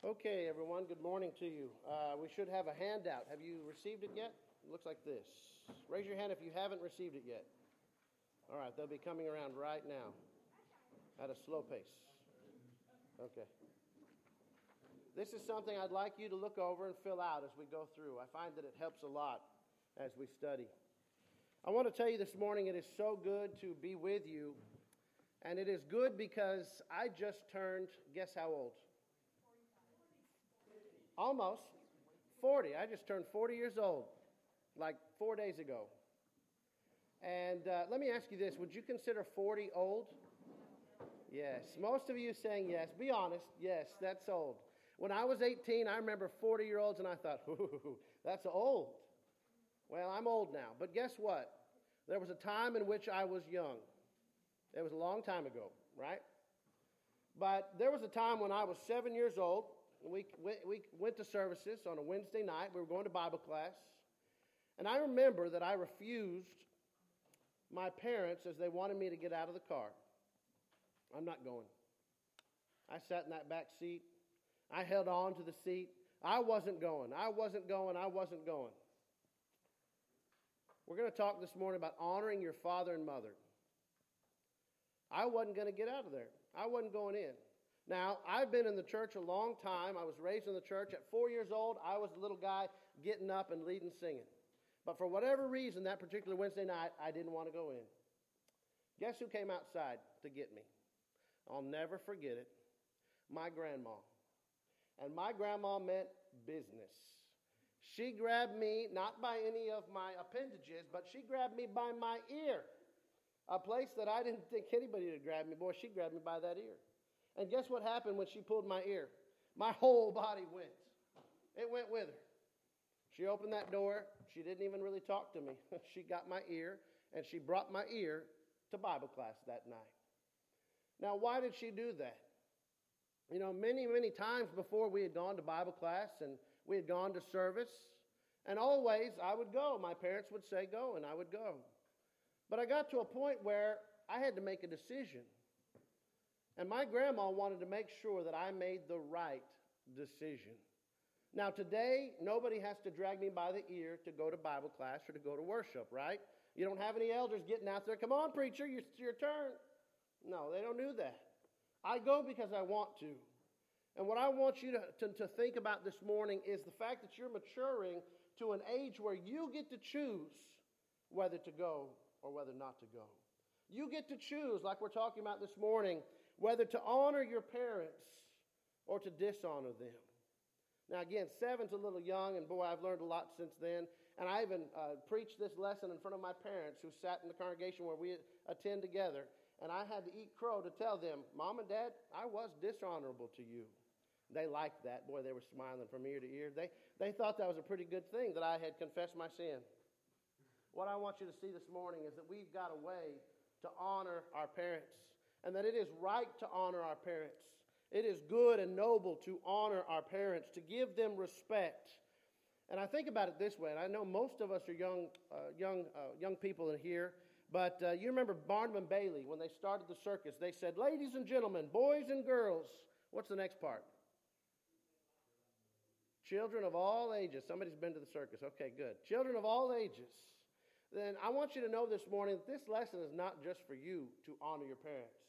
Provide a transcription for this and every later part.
Okay, everyone, good morning to you. Uh, we should have a handout. Have you received it yet? It looks like this. Raise your hand if you haven't received it yet. All right, they'll be coming around right now at a slow pace. Okay. This is something I'd like you to look over and fill out as we go through. I find that it helps a lot as we study. I want to tell you this morning it is so good to be with you. And it is good because I just turned, guess how old? Almost 40. I just turned 40 years old, like four days ago. And uh, let me ask you this Would you consider 40 old? Yes. Most of you saying yes. Be honest. Yes, that's old. When I was 18, I remember 40 year olds, and I thought, ooh, that's old. Well, I'm old now. But guess what? There was a time in which I was young. It was a long time ago, right? But there was a time when I was seven years old, we, we went to services on a Wednesday night. We were going to Bible class. And I remember that I refused my parents as they wanted me to get out of the car. I'm not going. I sat in that back seat. I held on to the seat. I wasn't going. I wasn't going. I wasn't going. We're going to talk this morning about honoring your father and mother. I wasn't going to get out of there. I wasn't going in. Now, I've been in the church a long time. I was raised in the church. At four years old, I was a little guy getting up and leading singing. But for whatever reason, that particular Wednesday night, I didn't want to go in. Guess who came outside to get me? I'll never forget it. My grandma. And my grandma meant business. She grabbed me, not by any of my appendages, but she grabbed me by my ear. A place that I didn't think anybody would grab me. Boy, she grabbed me by that ear. And guess what happened when she pulled my ear? My whole body went. It went with her. She opened that door. She didn't even really talk to me. she got my ear and she brought my ear to Bible class that night. Now, why did she do that? You know, many, many times before we had gone to Bible class and we had gone to service, and always I would go. My parents would say go, and I would go. But I got to a point where I had to make a decision. And my grandma wanted to make sure that I made the right decision. Now, today, nobody has to drag me by the ear to go to Bible class or to go to worship, right? You don't have any elders getting out there, come on, preacher, it's your turn. No, they don't do that. I go because I want to. And what I want you to, to, to, think about this morning is the fact that you're maturing to an age where you get to choose whether to go or whether not to go. You get to choose, like we're talking about this morning, whether to honor your parents or to dishonor them. Now, again, seven's a little young, and boy, I've learned a lot since then. And I even uh, preached this lesson in front of my parents who sat in the congregation where we attend together. And I had to eat crow to tell them, Mom and Dad, I was dishonorable to you. They liked that. Boy, they were smiling from ear to ear. They, they thought that was a pretty good thing that I had confessed my sin. What I want you to see this morning is that we've got a way to honor our parents and that it is right to honor our parents. It is good and noble to honor our parents, to give them respect. And I think about it this way, and I know most of us are young, uh, young, uh, young people in here, but uh, you remember Barnum and Bailey when they started the circus? They said, "Ladies and gentlemen, boys and girls." What's the next part? Children of all ages. Somebody's been to the circus. Okay, good. Children of all ages then I want you to know this morning that this lesson is not just for you to honor your parents.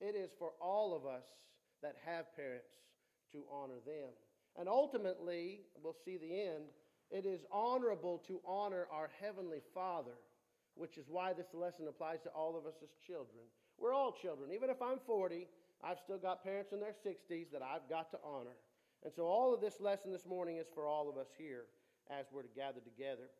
It is for all of us that have parents to honor them. And ultimately, we'll see the end, it is honorable to honor our Heavenly Father, which is why this lesson applies to all of us as children. We're all children. Even if I'm 40, I've still got parents in their 60s that I've got to honor. And so all of this lesson this morning is for all of us here as we're to gather together.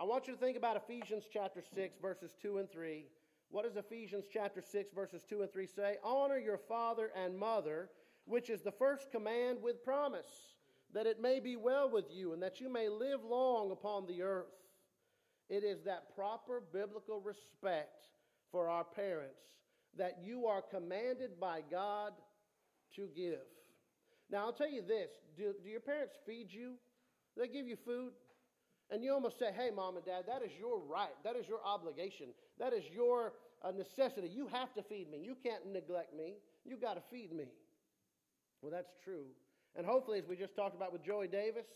I want you to think about Ephesians chapter 6, verses 2 and 3. What does Ephesians chapter 6, verses 2 and 3 say? Honor your father and mother, which is the first command with promise, that it may be well with you and that you may live long upon the earth. It is that proper biblical respect for our parents that you are commanded by God to give. Now, I'll tell you this do, do your parents feed you? They give you food? And you almost say, hey, mom and dad, that is your right. That is your obligation. That is your uh, necessity. You have to feed me. You can't neglect me. You got to feed me. Well, that's true. And hopefully, as we just talked about with Joey Davis,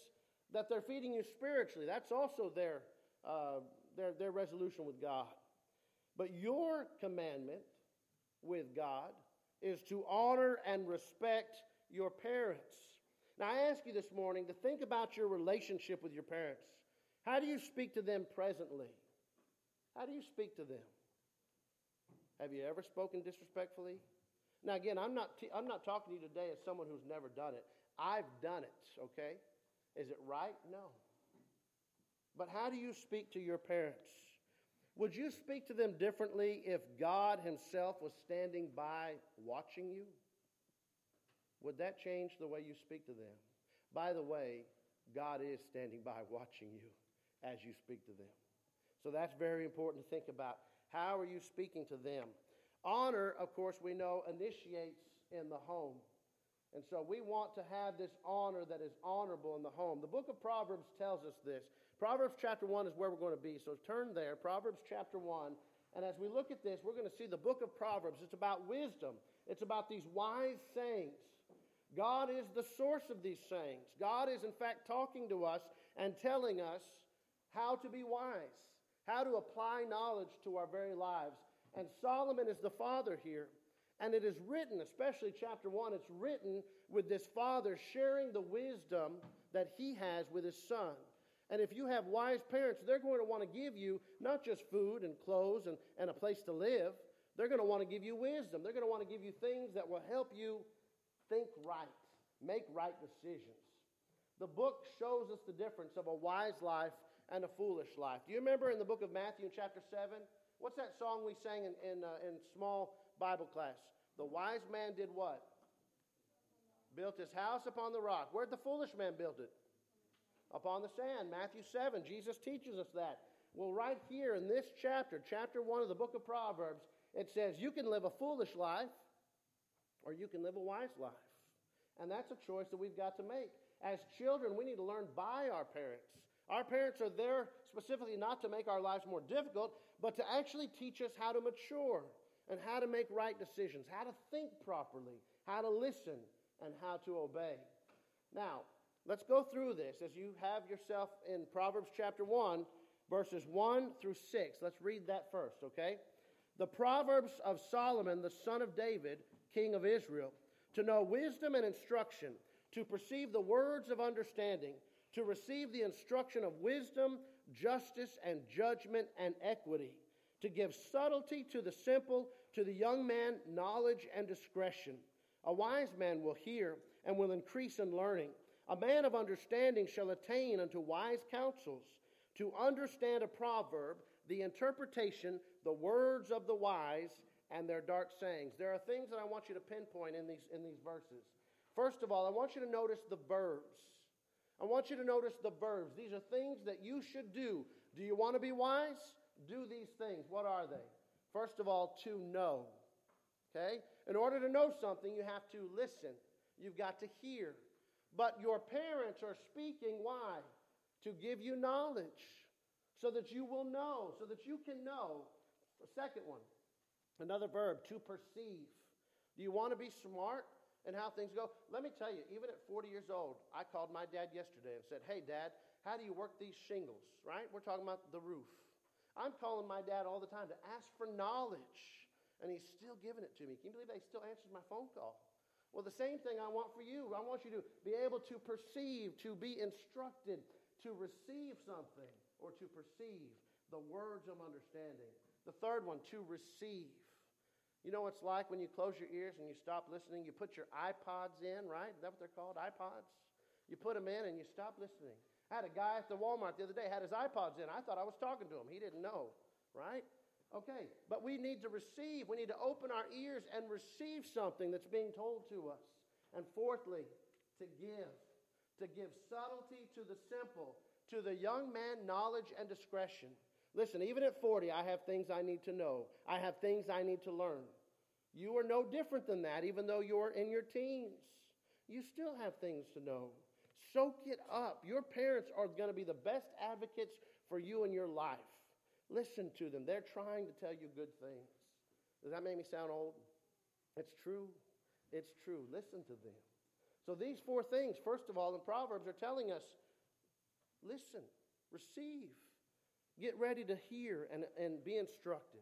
that they're feeding you spiritually. That's also their, uh, their, their resolution with God. But your commandment with God is to honor and respect your parents. Now, I ask you this morning to think about your relationship with your parents. How do you speak to them presently? How do you speak to them? Have you ever spoken disrespectfully? Now, again, I'm not, t- I'm not talking to you today as someone who's never done it. I've done it, okay? Is it right? No. But how do you speak to your parents? Would you speak to them differently if God Himself was standing by watching you? Would that change the way you speak to them? By the way, God is standing by watching you as you speak to them. So that's very important to think about. How are you speaking to them? Honor, of course, we know initiates in the home. And so we want to have this honor that is honorable in the home. The book of Proverbs tells us this. Proverbs chapter 1 is where we're going to be. So turn there, Proverbs chapter 1. And as we look at this, we're going to see the book of Proverbs. It's about wisdom, it's about these wise sayings. God is the source of these sayings. God is, in fact, talking to us and telling us how to be wise, how to apply knowledge to our very lives. And Solomon is the father here. And it is written, especially chapter 1, it's written with this father sharing the wisdom that he has with his son. And if you have wise parents, they're going to want to give you not just food and clothes and, and a place to live, they're going to want to give you wisdom. They're going to want to give you things that will help you think right, make right decisions. The book shows us the difference of a wise life and a foolish life. Do you remember in the book of Matthew, chapter 7? What's that song we sang in, in, uh, in small Bible class? The wise man did what? Built his house upon the rock. Where'd the foolish man build it? Upon the sand. Matthew 7. Jesus teaches us that. Well, right here in this chapter, chapter 1 of the book of Proverbs, it says you can live a foolish life or you can live a wise life. And that's a choice that we've got to make. As children, we need to learn by our parents. Our parents are there specifically not to make our lives more difficult, but to actually teach us how to mature and how to make right decisions, how to think properly, how to listen, and how to obey. Now, let's go through this as you have yourself in Proverbs chapter 1, verses 1 through 6. Let's read that first, okay? The Proverbs of Solomon, the son of David, king of Israel, to know wisdom and instruction, to perceive the words of understanding, to receive the instruction of wisdom, justice, and judgment and equity, to give subtlety to the simple, to the young man knowledge and discretion. A wise man will hear and will increase in learning. A man of understanding shall attain unto wise counsels. To understand a proverb, the interpretation, the words of the wise, and their dark sayings. There are things that I want you to pinpoint in these, in these verses. First of all, I want you to notice the verbs. I want you to notice the verbs. These are things that you should do. Do you want to be wise? Do these things. What are they? First of all, to know. Okay? In order to know something, you have to listen. You've got to hear. But your parents are speaking. Why? To give you knowledge. So that you will know. So that you can know. The second one, Another verb, to perceive. Do you want to be smart in how things go? Let me tell you, even at 40 years old, I called my dad yesterday and said, Hey, dad, how do you work these shingles? Right? We're talking about the roof. I'm calling my dad all the time to ask for knowledge, and he's still giving it to me. Can you believe that he still answers my phone call? Well, the same thing I want for you. I want you to be able to perceive, to be instructed, to receive something, or to perceive the words of understanding. The third one, to receive. You know what it's like when you close your ears and you stop listening? You put your iPods in, right? Is that what they're called? iPods? You put them in and you stop listening. I had a guy at the Walmart the other day had his iPods in. I thought I was talking to him. He didn't know, right? Okay, but we need to receive. We need to open our ears and receive something that's being told to us. And fourthly, to give. To give subtlety to the simple, to the young man, knowledge and discretion. Listen, even at 40, I have things I need to know. I have things I need to learn. You are no different than that, even though you're in your teens. You still have things to know. Soak it up. Your parents are going to be the best advocates for you in your life. Listen to them. They're trying to tell you good things. Does that make me sound old? It's true. It's true. Listen to them. So these four things, first of all, in Proverbs are telling us listen, receive, get ready to hear and, and be instructed.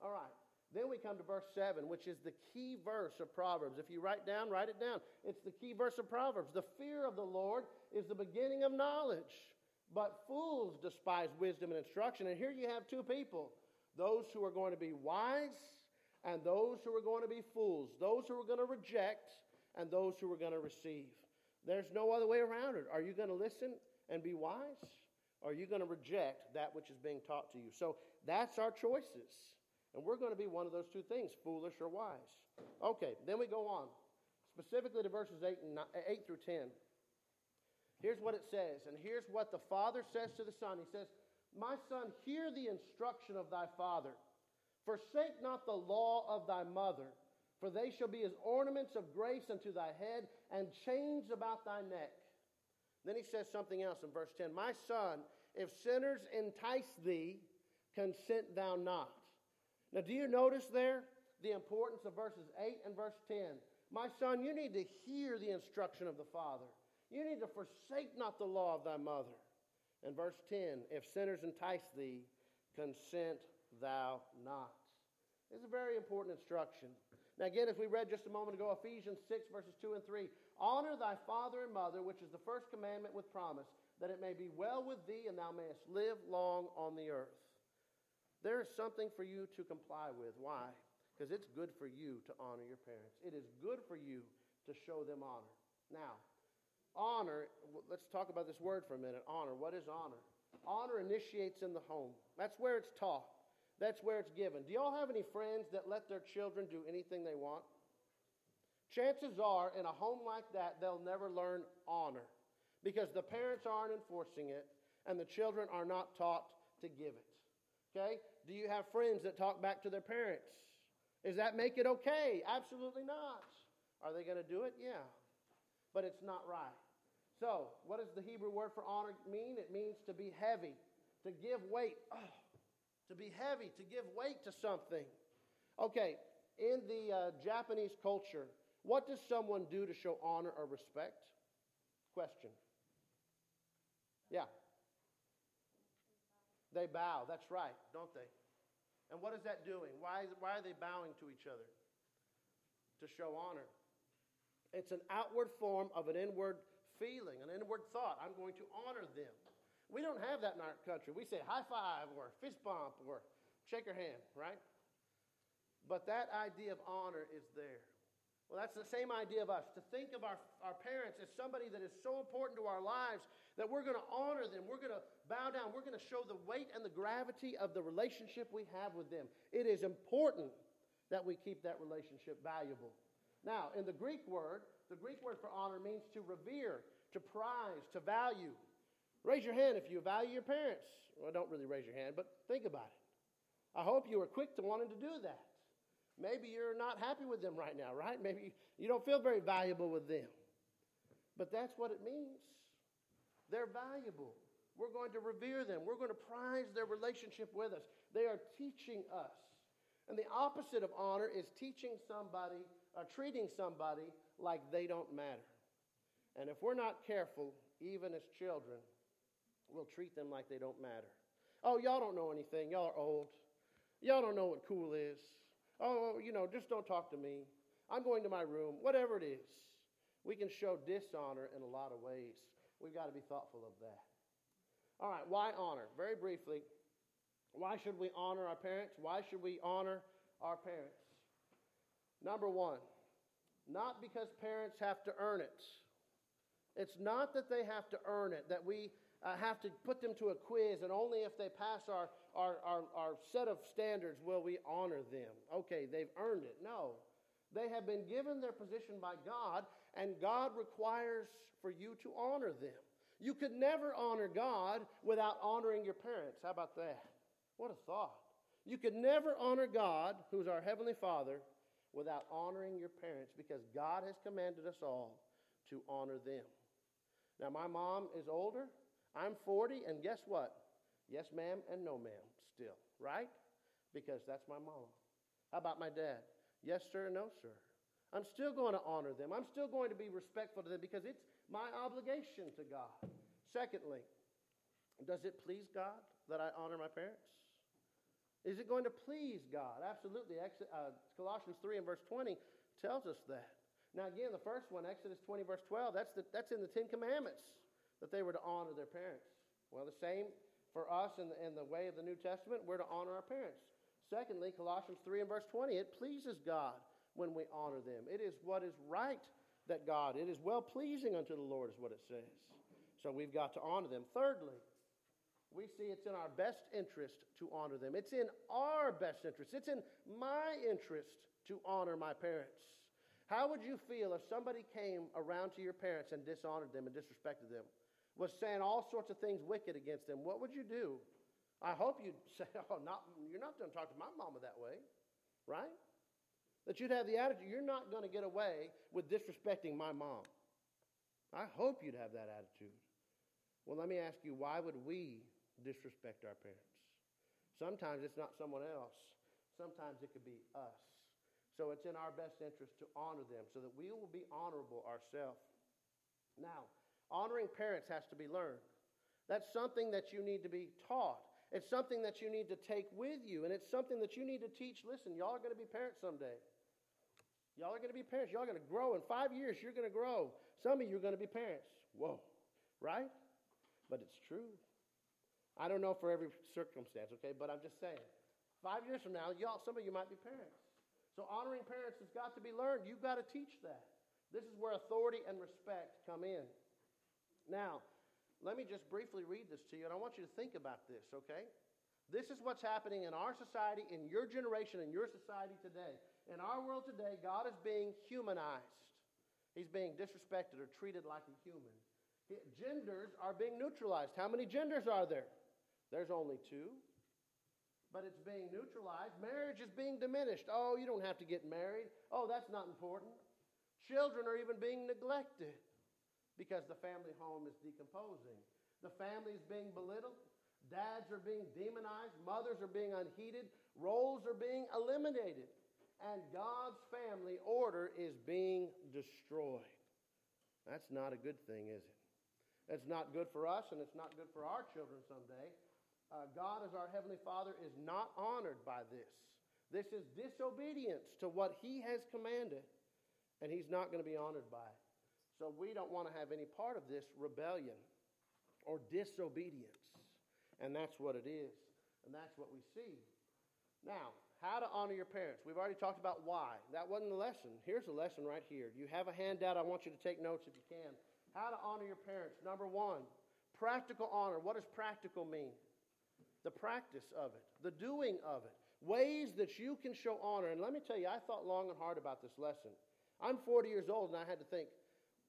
All right. Then we come to verse 7, which is the key verse of Proverbs. If you write down, write it down. It's the key verse of Proverbs. The fear of the Lord is the beginning of knowledge, but fools despise wisdom and instruction. And here you have two people those who are going to be wise and those who are going to be fools, those who are going to reject and those who are going to receive. There's no other way around it. Are you going to listen and be wise? Are you going to reject that which is being taught to you? So that's our choices. And we're going to be one of those two things, foolish or wise. Okay, then we go on, specifically to verses 8, and 9, 8 through 10. Here's what it says, and here's what the Father says to the Son. He says, My son, hear the instruction of thy father. Forsake not the law of thy mother, for they shall be as ornaments of grace unto thy head, and chains about thy neck. Then he says something else in verse 10 My son, if sinners entice thee, consent thou not. Now, do you notice there the importance of verses 8 and verse 10? My son, you need to hear the instruction of the Father. You need to forsake not the law of thy mother. And verse 10 If sinners entice thee, consent thou not. It's a very important instruction. Now, again, as we read just a moment ago, Ephesians 6, verses 2 and 3 Honor thy father and mother, which is the first commandment with promise, that it may be well with thee and thou mayest live long on the earth. There is something for you to comply with. Why? Because it's good for you to honor your parents. It is good for you to show them honor. Now, honor, let's talk about this word for a minute. Honor. What is honor? Honor initiates in the home. That's where it's taught. That's where it's given. Do y'all have any friends that let their children do anything they want? Chances are, in a home like that, they'll never learn honor because the parents aren't enforcing it and the children are not taught to give it. Okay? Do you have friends that talk back to their parents? Does that make it okay? Absolutely not. Are they going to do it? Yeah. But it's not right. So, what does the Hebrew word for honor mean? It means to be heavy, to give weight. Oh, to be heavy, to give weight to something. Okay, in the uh, Japanese culture, what does someone do to show honor or respect? Question. Yeah. They bow. That's right, don't they? And what is that doing? Why, why are they bowing to each other? To show honor. It's an outward form of an inward feeling, an inward thought. I'm going to honor them. We don't have that in our country. We say high five or fist bump or shake your hand, right? But that idea of honor is there. Well, that's the same idea of us. To think of our, our parents as somebody that is so important to our lives that we're going to honor them. We're going to bow down. We're going to show the weight and the gravity of the relationship we have with them. It is important that we keep that relationship valuable. Now, in the Greek word, the Greek word for honor means to revere, to prize, to value. Raise your hand if you value your parents. Well, don't really raise your hand, but think about it. I hope you are quick to wanting to do that. Maybe you're not happy with them right now, right? Maybe you don't feel very valuable with them. But that's what it means. They're valuable. We're going to revere them. We're going to prize their relationship with us. They are teaching us. And the opposite of honor is teaching somebody or treating somebody like they don't matter. And if we're not careful, even as children, we'll treat them like they don't matter. Oh, y'all don't know anything. Y'all are old. Y'all don't know what cool is. Oh, you know, just don't talk to me. I'm going to my room. Whatever it is. We can show dishonor in a lot of ways. We've got to be thoughtful of that. All right, why honor? Very briefly, why should we honor our parents? Why should we honor our parents? Number one, not because parents have to earn it. It's not that they have to earn it, that we uh, have to put them to a quiz, and only if they pass our, our, our, our set of standards will we honor them. Okay, they've earned it. No. They have been given their position by God, and God requires for you to honor them. You could never honor God without honoring your parents. How about that? What a thought. You could never honor God, who's our Heavenly Father, without honoring your parents because God has commanded us all to honor them. Now, my mom is older, I'm 40, and guess what? Yes, ma'am, and no, ma'am, still, right? Because that's my mom. How about my dad? Yes, sir, and no, sir. I'm still going to honor them. I'm still going to be respectful to them because it's my obligation to God. Secondly, does it please God that I honor my parents? Is it going to please God? Absolutely. Uh, Colossians 3 and verse 20 tells us that. Now, again, the first one, Exodus 20, verse 12, that's, the, that's in the Ten Commandments that they were to honor their parents. Well, the same for us in the, in the way of the New Testament, we're to honor our parents. Secondly, Colossians 3 and verse 20, it pleases God when we honor them. It is what is right that God, it is well pleasing unto the Lord, is what it says. So we've got to honor them. Thirdly, we see it's in our best interest to honor them. It's in our best interest. It's in my interest to honor my parents. How would you feel if somebody came around to your parents and dishonored them and disrespected them, was saying all sorts of things wicked against them? What would you do? I hope you'd say, "Oh, not you're not going to talk to my mama that way, right?" That you'd have the attitude, you're not going to get away with disrespecting my mom. I hope you'd have that attitude. Well, let me ask you, why would we disrespect our parents? Sometimes it's not someone else, sometimes it could be us. So it's in our best interest to honor them so that we will be honorable ourselves. Now, honoring parents has to be learned. That's something that you need to be taught. It's something that you need to take with you, and it's something that you need to teach. Listen, y'all are going to be parents someday. Y'all are going to be parents. Y'all are going to grow. In five years, you're going to grow. Some of you are going to be parents. Whoa, right? But it's true. I don't know for every circumstance, okay? But I'm just saying. Five years from now, y'all, some of you might be parents. So honoring parents has got to be learned. You've got to teach that. This is where authority and respect come in. Now, let me just briefly read this to you, and I want you to think about this, okay? This is what's happening in our society, in your generation, in your society today. In our world today, God is being humanized. He's being disrespected or treated like a human. Genders are being neutralized. How many genders are there? There's only two. But it's being neutralized. Marriage is being diminished. Oh, you don't have to get married. Oh, that's not important. Children are even being neglected because the family home is decomposing. The family is being belittled. Dads are being demonized. Mothers are being unheeded. Roles are being eliminated. And God's family order is being destroyed. That's not a good thing, is it? It's not good for us, and it's not good for our children someday. Uh, God, as our Heavenly Father, is not honored by this. This is disobedience to what He has commanded, and He's not going to be honored by it. So we don't want to have any part of this rebellion or disobedience. And that's what it is. And that's what we see. Now, how to honor your parents. We've already talked about why. That wasn't the lesson. Here's a lesson right here. You have a handout. I want you to take notes if you can. How to honor your parents. Number one, practical honor. What does practical mean? The practice of it, the doing of it, ways that you can show honor. And let me tell you, I thought long and hard about this lesson. I'm 40 years old and I had to think,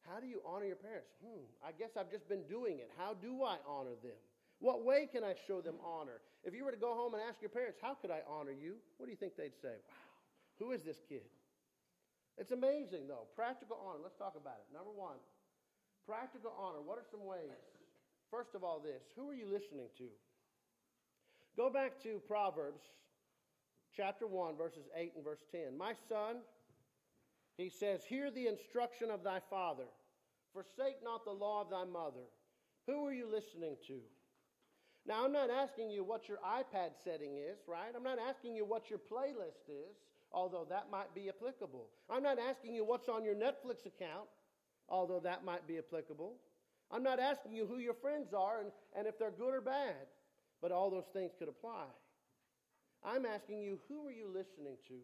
how do you honor your parents? Hmm, I guess I've just been doing it. How do I honor them? What way can I show them honor? If you were to go home and ask your parents, How could I honor you? What do you think they'd say? Wow, who is this kid? It's amazing, though. Practical honor. Let's talk about it. Number one, practical honor. What are some ways? First of all, this who are you listening to? Go back to Proverbs chapter 1, verses 8 and verse 10. My son, he says, Hear the instruction of thy father, forsake not the law of thy mother. Who are you listening to? Now, I'm not asking you what your iPad setting is, right? I'm not asking you what your playlist is, although that might be applicable. I'm not asking you what's on your Netflix account, although that might be applicable. I'm not asking you who your friends are and, and if they're good or bad, but all those things could apply. I'm asking you, who are you listening to?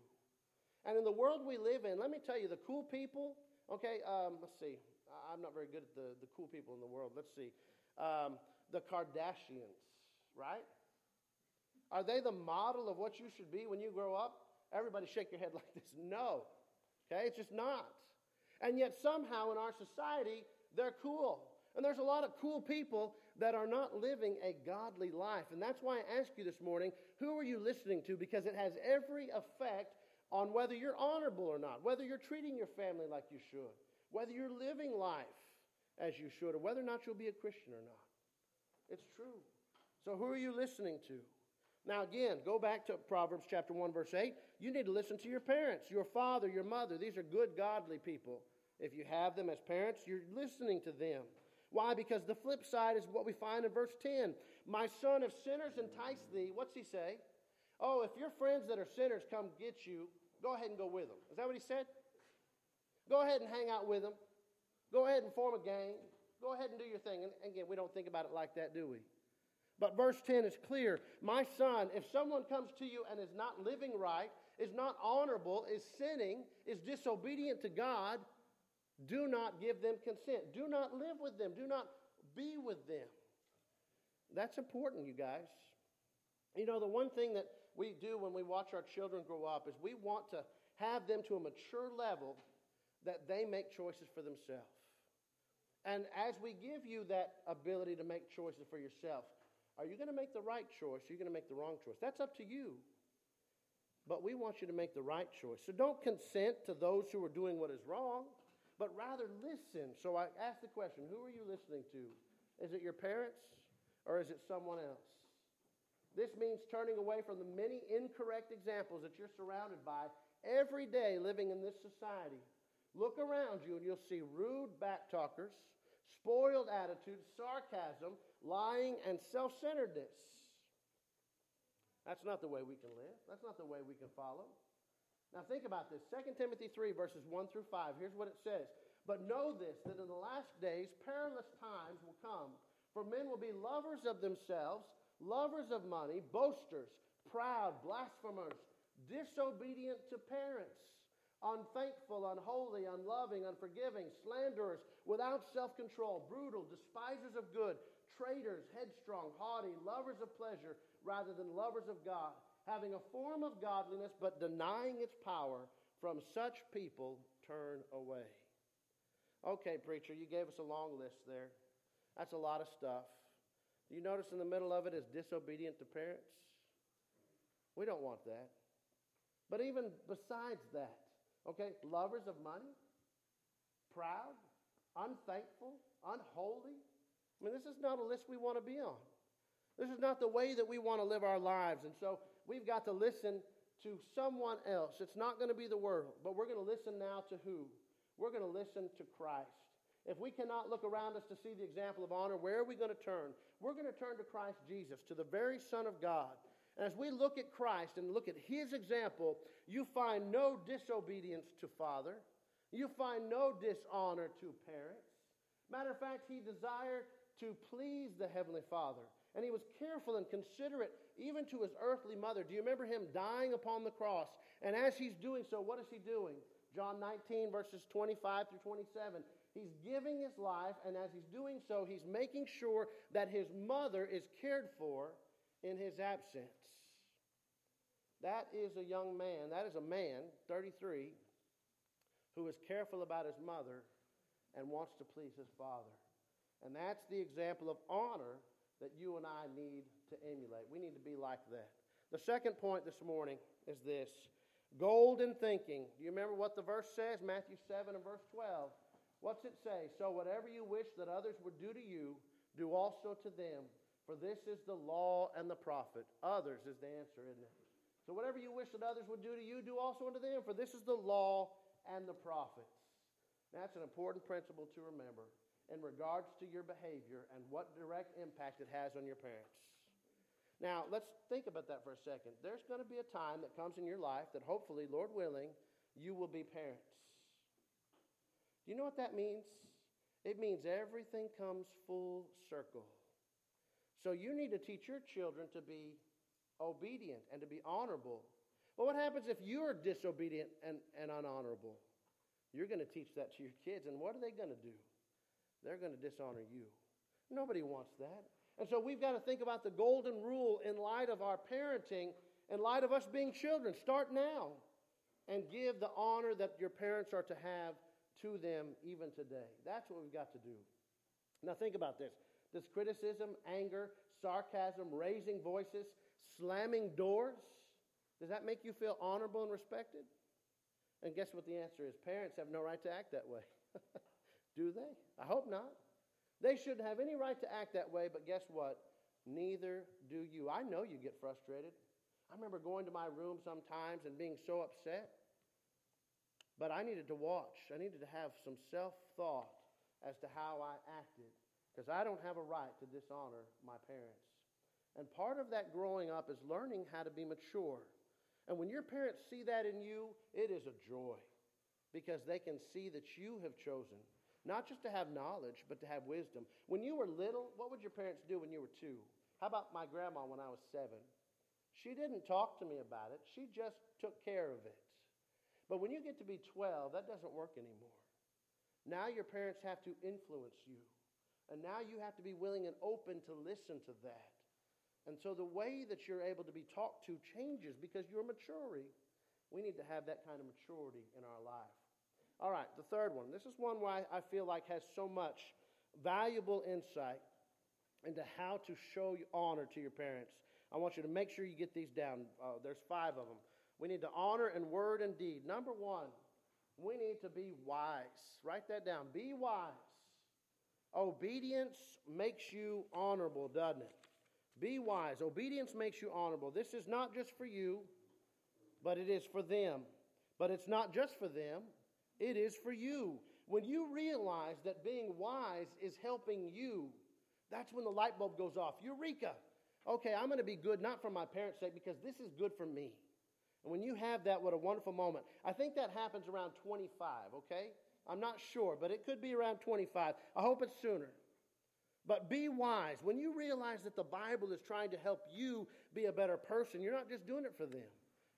And in the world we live in, let me tell you, the cool people, okay, um, let's see. I'm not very good at the, the cool people in the world. Let's see. Um, the Kardashians, right? Are they the model of what you should be when you grow up? Everybody shake your head like this. No. Okay, it's just not. And yet, somehow in our society, they're cool. And there's a lot of cool people that are not living a godly life. And that's why I ask you this morning who are you listening to? Because it has every effect on whether you're honorable or not, whether you're treating your family like you should, whether you're living life as you should, or whether or not you'll be a Christian or not. It's true. So, who are you listening to? Now, again, go back to Proverbs chapter 1, verse 8. You need to listen to your parents, your father, your mother. These are good, godly people. If you have them as parents, you're listening to them. Why? Because the flip side is what we find in verse 10. My son, if sinners entice thee, what's he say? Oh, if your friends that are sinners come get you, go ahead and go with them. Is that what he said? Go ahead and hang out with them. Go ahead and form a gang. Go ahead and do your thing. And again, we don't think about it like that, do we? But verse 10 is clear. My son, if someone comes to you and is not living right, is not honorable, is sinning, is disobedient to God, do not give them consent. Do not live with them. Do not be with them. That's important, you guys. You know, the one thing that we do when we watch our children grow up is we want to have them to a mature level that they make choices for themselves. And as we give you that ability to make choices for yourself, are you going to make the right choice? Are you going to make the wrong choice? That's up to you. But we want you to make the right choice. So don't consent to those who are doing what is wrong, but rather listen. So I ask the question who are you listening to? Is it your parents or is it someone else? This means turning away from the many incorrect examples that you're surrounded by every day living in this society. Look around you and you'll see rude backtalkers, spoiled attitudes, sarcasm, lying, and self centeredness. That's not the way we can live. That's not the way we can follow. Now, think about this 2 Timothy 3, verses 1 through 5. Here's what it says But know this, that in the last days perilous times will come, for men will be lovers of themselves lovers of money, boasters, proud, blasphemers, disobedient to parents, unthankful, unholy, unloving, unforgiving, slanderers, without self control, brutal, despisers of good, traitors, headstrong, haughty, lovers of pleasure rather than lovers of God, having a form of godliness but denying its power. From such people, turn away. Okay, preacher, you gave us a long list there. That's a lot of stuff. Do you notice in the middle of it is disobedient to parents? We don't want that. But even besides that, okay, lovers of money, proud, unthankful, unholy. I mean, this is not a list we want to be on. This is not the way that we want to live our lives. And so we've got to listen to someone else. It's not going to be the world, but we're going to listen now to who? We're going to listen to Christ. If we cannot look around us to see the example of honor, where are we going to turn? We're going to turn to Christ Jesus, to the very Son of God. And as we look at Christ and look at his example, you find no disobedience to Father. You find no dishonor to parents. Matter of fact, he desired to please the Heavenly Father. And he was careful and considerate even to his earthly mother. Do you remember him dying upon the cross? And as he's doing so, what is he doing? John 19, verses 25 through 27. He's giving his life, and as he's doing so, he's making sure that his mother is cared for in his absence. That is a young man, that is a man, 33, who is careful about his mother and wants to please his father. And that's the example of honor that you and I need to emulate. We need to be like that. The second point this morning is this golden thinking. Do you remember what the verse says? Matthew 7 and verse 12. What's it say? So whatever you wish that others would do to you, do also to them. For this is the law and the prophet. Others is the answer, isn't it? So whatever you wish that others would do to you, do also unto them. For this is the law and the prophets. That's an important principle to remember in regards to your behavior and what direct impact it has on your parents. Now, let's think about that for a second. There's going to be a time that comes in your life that hopefully, Lord willing, you will be parents. You know what that means? It means everything comes full circle. So you need to teach your children to be obedient and to be honorable. Well, what happens if you're disobedient and, and unhonorable? You're going to teach that to your kids, and what are they going to do? They're going to dishonor you. Nobody wants that. And so we've got to think about the golden rule in light of our parenting, in light of us being children. Start now and give the honor that your parents are to have to them even today. That's what we've got to do. Now, think about this. Does criticism, anger, sarcasm, raising voices, slamming doors, does that make you feel honorable and respected? And guess what the answer is? Parents have no right to act that way. do they? I hope not. They shouldn't have any right to act that way, but guess what? neither do you. I know you get frustrated. I remember going to my room sometimes and being so upset. But I needed to watch. I needed to have some self thought as to how I acted because I don't have a right to dishonor my parents. And part of that growing up is learning how to be mature. And when your parents see that in you, it is a joy because they can see that you have chosen not just to have knowledge, but to have wisdom. When you were little, what would your parents do when you were two? How about my grandma when I was seven? She didn't talk to me about it, she just took care of it. But when you get to be 12, that doesn't work anymore. Now your parents have to influence you. And now you have to be willing and open to listen to that. And so the way that you're able to be talked to changes because you're maturing. We need to have that kind of maturity in our life. All right, the third one. This is one where I feel like has so much valuable insight into how to show honor to your parents. I want you to make sure you get these down. Uh, there's five of them. We need to honor in word and deed. Number one, we need to be wise. Write that down. Be wise. Obedience makes you honorable, doesn't it? Be wise. Obedience makes you honorable. This is not just for you, but it is for them. But it's not just for them, it is for you. When you realize that being wise is helping you, that's when the light bulb goes off. Eureka! Okay, I'm going to be good not for my parents' sake because this is good for me. And when you have that, what a wonderful moment. I think that happens around 25, okay? I'm not sure, but it could be around 25. I hope it's sooner. But be wise. When you realize that the Bible is trying to help you be a better person, you're not just doing it for them,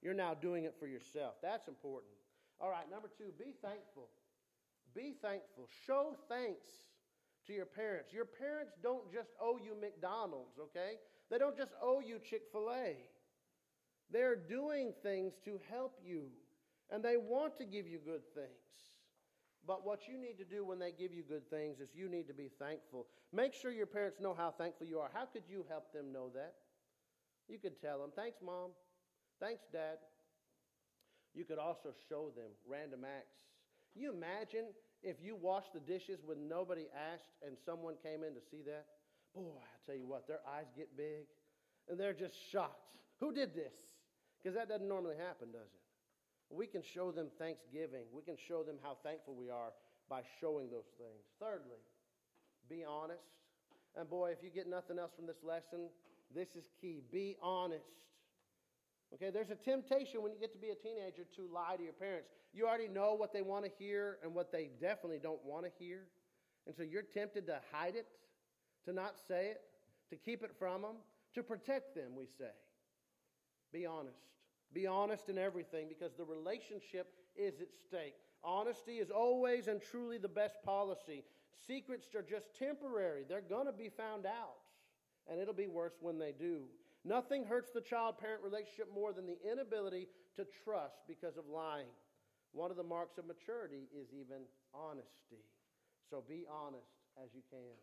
you're now doing it for yourself. That's important. All right, number two, be thankful. Be thankful. Show thanks to your parents. Your parents don't just owe you McDonald's, okay? They don't just owe you Chick fil A. They're doing things to help you, and they want to give you good things. But what you need to do when they give you good things is you need to be thankful. Make sure your parents know how thankful you are. How could you help them know that? You could tell them, Thanks, Mom. Thanks, Dad. You could also show them random acts. You imagine if you washed the dishes when nobody asked and someone came in to see that? Boy, I tell you what, their eyes get big and they're just shocked. Who did this? Because that doesn't normally happen, does it? We can show them thanksgiving. We can show them how thankful we are by showing those things. Thirdly, be honest. And boy, if you get nothing else from this lesson, this is key. Be honest. Okay, there's a temptation when you get to be a teenager to lie to your parents. You already know what they want to hear and what they definitely don't want to hear. And so you're tempted to hide it, to not say it, to keep it from them, to protect them, we say. Be honest. Be honest in everything because the relationship is at stake. Honesty is always and truly the best policy. Secrets are just temporary, they're going to be found out, and it'll be worse when they do. Nothing hurts the child parent relationship more than the inability to trust because of lying. One of the marks of maturity is even honesty. So be honest as you can.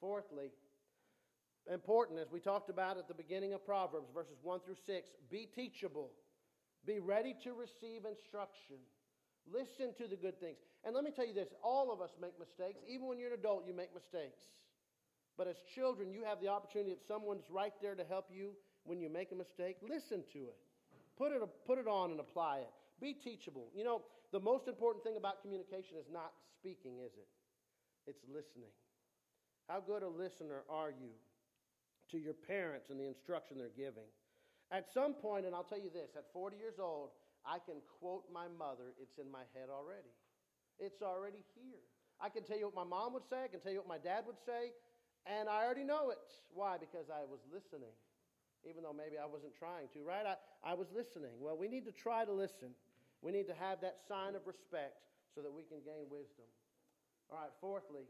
Fourthly, important, as we talked about at the beginning of Proverbs, verses 1 through 6, be teachable. Be ready to receive instruction. Listen to the good things. And let me tell you this all of us make mistakes. Even when you're an adult, you make mistakes. But as children, you have the opportunity that someone's right there to help you when you make a mistake. Listen to it. Put it, put it on and apply it. Be teachable. You know, the most important thing about communication is not speaking, is it? It's listening. How good a listener are you? To your parents and the instruction they're giving. At some point, and I'll tell you this, at 40 years old, I can quote my mother. It's in my head already. It's already here. I can tell you what my mom would say, I can tell you what my dad would say, and I already know it. Why? Because I was listening, even though maybe I wasn't trying to, right? I, I was listening. Well, we need to try to listen. We need to have that sign of respect so that we can gain wisdom. All right, fourthly,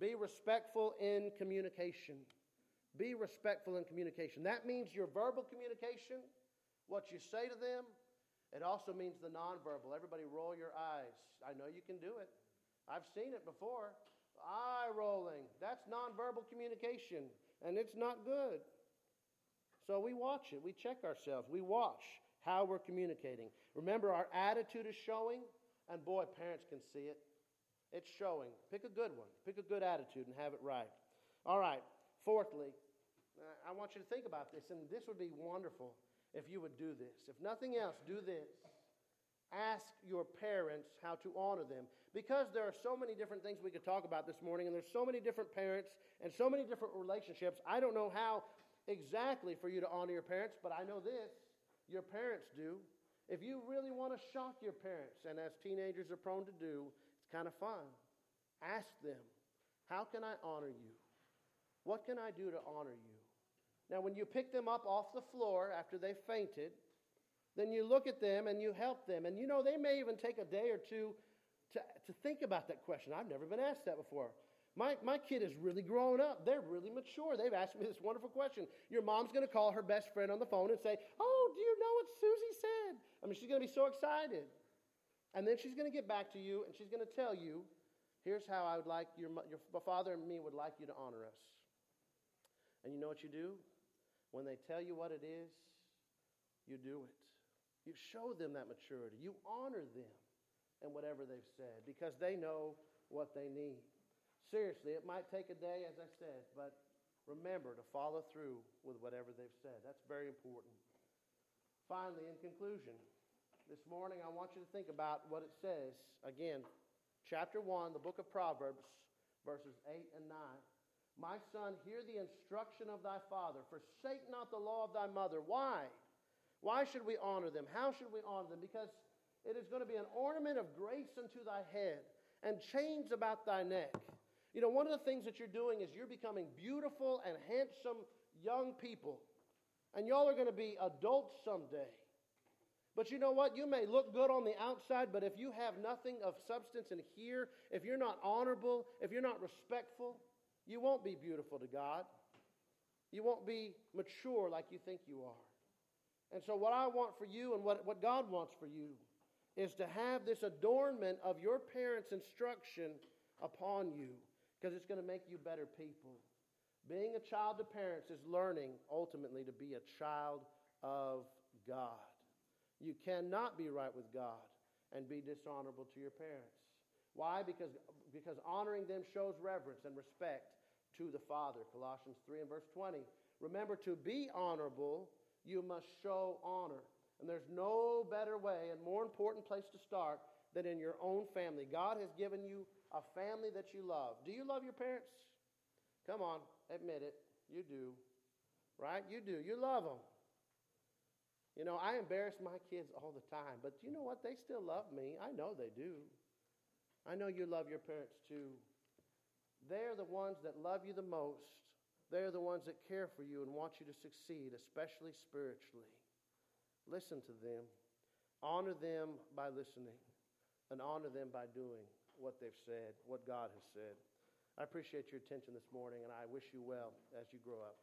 be respectful in communication. Be respectful in communication. That means your verbal communication, what you say to them. It also means the nonverbal. Everybody roll your eyes. I know you can do it. I've seen it before. Eye rolling. That's nonverbal communication, and it's not good. So we watch it. We check ourselves. We watch how we're communicating. Remember, our attitude is showing, and boy, parents can see it. It's showing. Pick a good one. Pick a good attitude and have it right. All right. Fourthly, I want you to think about this, and this would be wonderful if you would do this. If nothing else, do this. Ask your parents how to honor them. Because there are so many different things we could talk about this morning, and there's so many different parents and so many different relationships, I don't know how exactly for you to honor your parents, but I know this your parents do. If you really want to shock your parents, and as teenagers are prone to do, it's kind of fun. Ask them, How can I honor you? What can I do to honor you? Now, when you pick them up off the floor after they fainted, then you look at them and you help them. And you know, they may even take a day or two to, to think about that question. I've never been asked that before. My, my kid is really grown up. They're really mature. They've asked me this wonderful question. Your mom's going to call her best friend on the phone and say, Oh, do you know what Susie said? I mean, she's going to be so excited. And then she's going to get back to you and she's going to tell you, Here's how I would like your, your father and me would like you to honor us. And you know what you do? When they tell you what it is, you do it. You show them that maturity. You honor them in whatever they've said because they know what they need. Seriously, it might take a day, as I said, but remember to follow through with whatever they've said. That's very important. Finally, in conclusion, this morning I want you to think about what it says. Again, chapter 1, the book of Proverbs, verses 8 and 9. My son, hear the instruction of thy father. Forsake not the law of thy mother. Why? Why should we honor them? How should we honor them? Because it is going to be an ornament of grace unto thy head and chains about thy neck. You know, one of the things that you're doing is you're becoming beautiful and handsome young people. And y'all are going to be adults someday. But you know what? You may look good on the outside, but if you have nothing of substance in here, if you're not honorable, if you're not respectful, you won't be beautiful to God. You won't be mature like you think you are. And so, what I want for you and what, what God wants for you is to have this adornment of your parents' instruction upon you because it's going to make you better people. Being a child to parents is learning ultimately to be a child of God. You cannot be right with God and be dishonorable to your parents. Why? Because, because honoring them shows reverence and respect to the Father. Colossians 3 and verse 20. Remember, to be honorable, you must show honor. And there's no better way and more important place to start than in your own family. God has given you a family that you love. Do you love your parents? Come on, admit it. You do. Right? You do. You love them. You know, I embarrass my kids all the time, but you know what? They still love me. I know they do. I know you love your parents too. They're the ones that love you the most. They're the ones that care for you and want you to succeed, especially spiritually. Listen to them. Honor them by listening, and honor them by doing what they've said, what God has said. I appreciate your attention this morning, and I wish you well as you grow up.